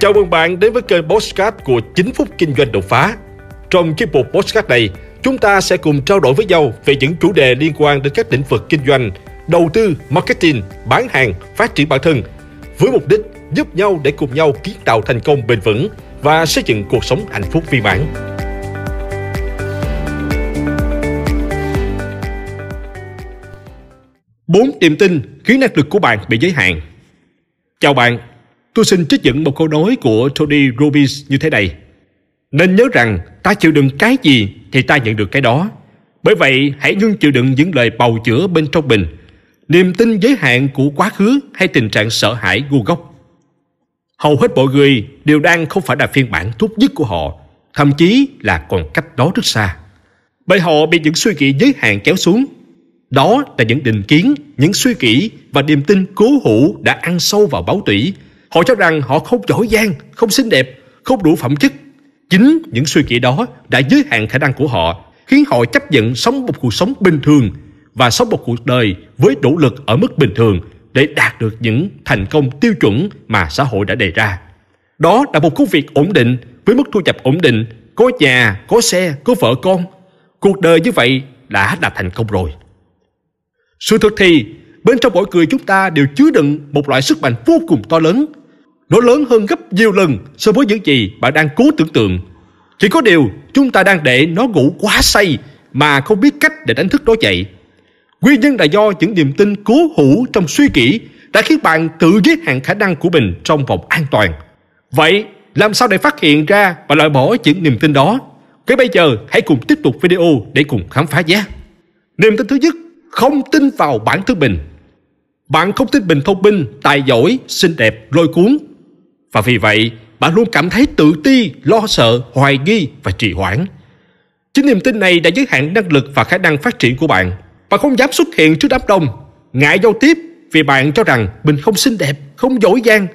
Chào mừng bạn đến với kênh Postcard của 9 phút kinh doanh đột phá. Trong chiếc mục Postcard này, chúng ta sẽ cùng trao đổi với nhau về những chủ đề liên quan đến các lĩnh vực kinh doanh, đầu tư, marketing, bán hàng, phát triển bản thân, với mục đích giúp nhau để cùng nhau kiến tạo thành công bền vững và xây dựng cuộc sống hạnh phúc viên mãn. Bốn niềm tin khiến năng lực của bạn bị giới hạn. Chào bạn, tôi xin trích dẫn một câu nói của Tony Robbins như thế này. Nên nhớ rằng ta chịu đựng cái gì thì ta nhận được cái đó. Bởi vậy hãy luôn chịu đựng những lời bào chữa bên trong mình. Niềm tin giới hạn của quá khứ hay tình trạng sợ hãi ngu gốc. Hầu hết mọi người đều đang không phải là phiên bản tốt nhất của họ, thậm chí là còn cách đó rất xa. Bởi họ bị những suy nghĩ giới hạn kéo xuống đó là những định kiến, những suy nghĩ và niềm tin cố hữu đã ăn sâu vào báo tủy. Họ cho rằng họ không giỏi giang, không xinh đẹp, không đủ phẩm chất. Chính những suy nghĩ đó đã giới hạn khả năng của họ, khiến họ chấp nhận sống một cuộc sống bình thường và sống một cuộc đời với nỗ lực ở mức bình thường để đạt được những thành công tiêu chuẩn mà xã hội đã đề ra. Đó là một công việc ổn định với mức thu nhập ổn định, có nhà, có xe, có vợ con. Cuộc đời như vậy đã đạt thành công rồi. Sự thật thì bên trong mỗi người chúng ta đều chứa đựng một loại sức mạnh vô cùng to lớn. Nó lớn hơn gấp nhiều lần so với những gì bạn đang cố tưởng tượng. Chỉ có điều chúng ta đang để nó ngủ quá say mà không biết cách để đánh thức nó dậy. Nguyên nhân là do những niềm tin cố hữu trong suy nghĩ đã khiến bạn tự giới hạn khả năng của mình trong vòng an toàn. Vậy làm sao để phát hiện ra và loại bỏ những niềm tin đó? Cái bây giờ hãy cùng tiếp tục video để cùng khám phá nhé. Niềm tin thứ nhất không tin vào bản thân mình. Bạn không tin mình thông minh, tài giỏi, xinh đẹp, lôi cuốn. Và vì vậy, bạn luôn cảm thấy tự ti, lo sợ, hoài nghi và trì hoãn. Chính niềm tin này đã giới hạn năng lực và khả năng phát triển của bạn. Bạn không dám xuất hiện trước đám đông, ngại giao tiếp vì bạn cho rằng mình không xinh đẹp, không giỏi giang.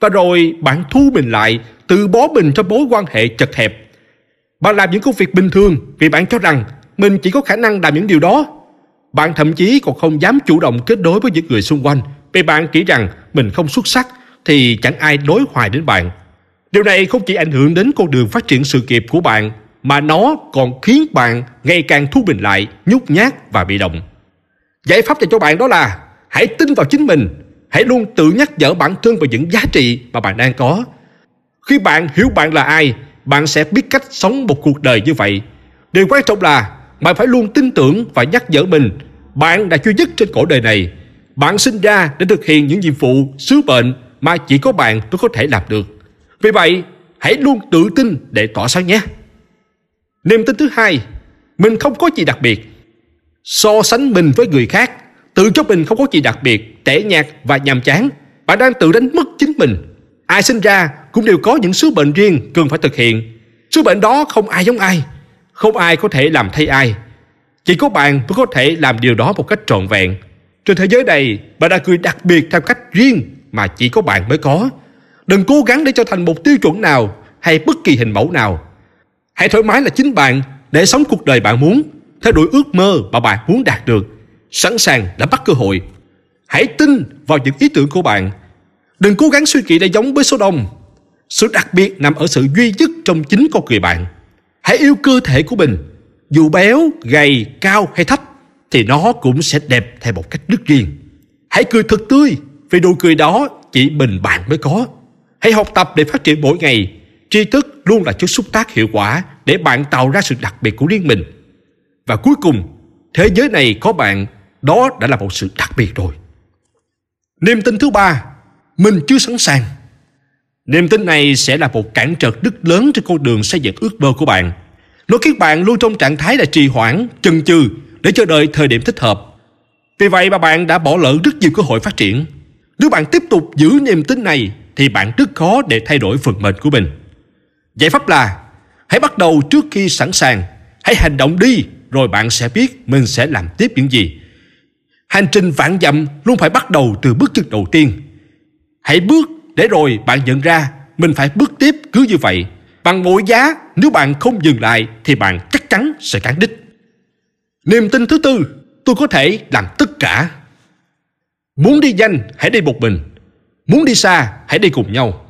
Và rồi bạn thu mình lại, từ bó mình trong mối quan hệ chật hẹp. Bạn làm những công việc bình thường vì bạn cho rằng mình chỉ có khả năng làm những điều đó bạn thậm chí còn không dám chủ động kết nối với những người xung quanh vì bạn nghĩ rằng mình không xuất sắc thì chẳng ai đối hoài đến bạn. Điều này không chỉ ảnh hưởng đến con đường phát triển sự nghiệp của bạn mà nó còn khiến bạn ngày càng thu mình lại, nhút nhát và bị động. Giải pháp dành cho bạn đó là hãy tin vào chính mình, hãy luôn tự nhắc nhở bản thân về những giá trị mà bạn đang có. Khi bạn hiểu bạn là ai, bạn sẽ biết cách sống một cuộc đời như vậy. Điều quan trọng là bạn phải luôn tin tưởng và nhắc nhở mình bạn đã duy nhất trên cõi đời này bạn sinh ra để thực hiện những nhiệm vụ sứ mệnh mà chỉ có bạn mới có thể làm được. Vì vậy hãy luôn tự tin để tỏa sáng nhé. Niềm tin thứ hai mình không có gì đặc biệt. So sánh mình với người khác tự cho mình không có gì đặc biệt tẻ nhạt và nhàm chán bạn đang tự đánh mất chính mình. Ai sinh ra cũng đều có những sứ bệnh riêng cần phải thực hiện. Sứ bệnh đó không ai giống ai không ai có thể làm thay ai. Chỉ có bạn mới có thể làm điều đó một cách trọn vẹn. Trên thế giới này, bạn đã cười đặc biệt theo cách riêng mà chỉ có bạn mới có. Đừng cố gắng để trở thành một tiêu chuẩn nào hay bất kỳ hình mẫu nào. Hãy thoải mái là chính bạn để sống cuộc đời bạn muốn, theo đuổi ước mơ mà bạn muốn đạt được, sẵn sàng đã bắt cơ hội. Hãy tin vào những ý tưởng của bạn. Đừng cố gắng suy nghĩ để giống với số đông. Sự đặc biệt nằm ở sự duy nhất trong chính con người bạn. Hãy yêu cơ thể của mình. Dù béo, gầy, cao hay thấp thì nó cũng sẽ đẹp theo một cách rất riêng. Hãy cười thật tươi vì nụ cười đó chỉ mình bạn mới có. Hãy học tập để phát triển mỗi ngày. Tri thức luôn là chất xúc tác hiệu quả để bạn tạo ra sự đặc biệt của riêng mình. Và cuối cùng, thế giới này có bạn, đó đã là một sự đặc biệt rồi. Niềm tin thứ ba, mình chưa sẵn sàng. Niềm tin này sẽ là một cản trở rất lớn trên con đường xây dựng ước mơ của bạn. Nó khiến bạn luôn trong trạng thái là trì hoãn, chần chừ để chờ đợi thời điểm thích hợp. Vì vậy mà bạn đã bỏ lỡ rất nhiều cơ hội phát triển. Nếu bạn tiếp tục giữ niềm tin này thì bạn rất khó để thay đổi vận mệnh của mình. Giải pháp là hãy bắt đầu trước khi sẵn sàng, hãy hành động đi rồi bạn sẽ biết mình sẽ làm tiếp những gì. Hành trình vạn dặm luôn phải bắt đầu từ bước chân đầu tiên. Hãy bước để rồi bạn nhận ra mình phải bước tiếp cứ như vậy. Bằng mọi giá, nếu bạn không dừng lại thì bạn chắc chắn sẽ cán đích. Niềm tin thứ tư, tôi có thể làm tất cả. Muốn đi nhanh, hãy đi một mình. Muốn đi xa, hãy đi cùng nhau.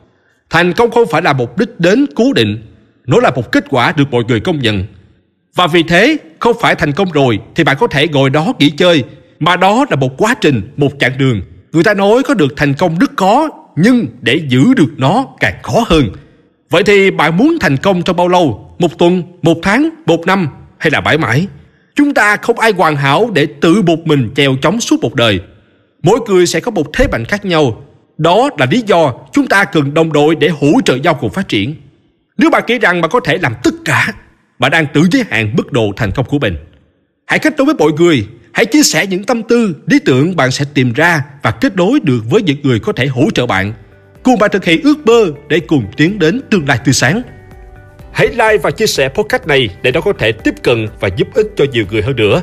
Thành công không phải là một đích đến cố định, nó là một kết quả được mọi người công nhận. Và vì thế, không phải thành công rồi thì bạn có thể ngồi đó nghỉ chơi, mà đó là một quá trình, một chặng đường. Người ta nói có được thành công rất khó, nhưng để giữ được nó càng khó hơn. Vậy thì bạn muốn thành công trong bao lâu? Một tuần, một tháng, một năm hay là mãi mãi? Chúng ta không ai hoàn hảo để tự một mình chèo chống suốt một đời. Mỗi người sẽ có một thế mạnh khác nhau. Đó là lý do chúng ta cần đồng đội để hỗ trợ nhau cùng phát triển. Nếu bạn nghĩ rằng bạn có thể làm tất cả, bạn đang tự giới hạn mức độ thành công của mình. Hãy kết nối với mọi người, hãy chia sẻ những tâm tư, lý tưởng bạn sẽ tìm ra và kết nối được với những người có thể hỗ trợ bạn. Cùng bạn thực hiện ước mơ để cùng tiến đến tương lai tươi sáng. Hãy like và chia sẻ podcast này để nó có thể tiếp cận và giúp ích cho nhiều người hơn nữa.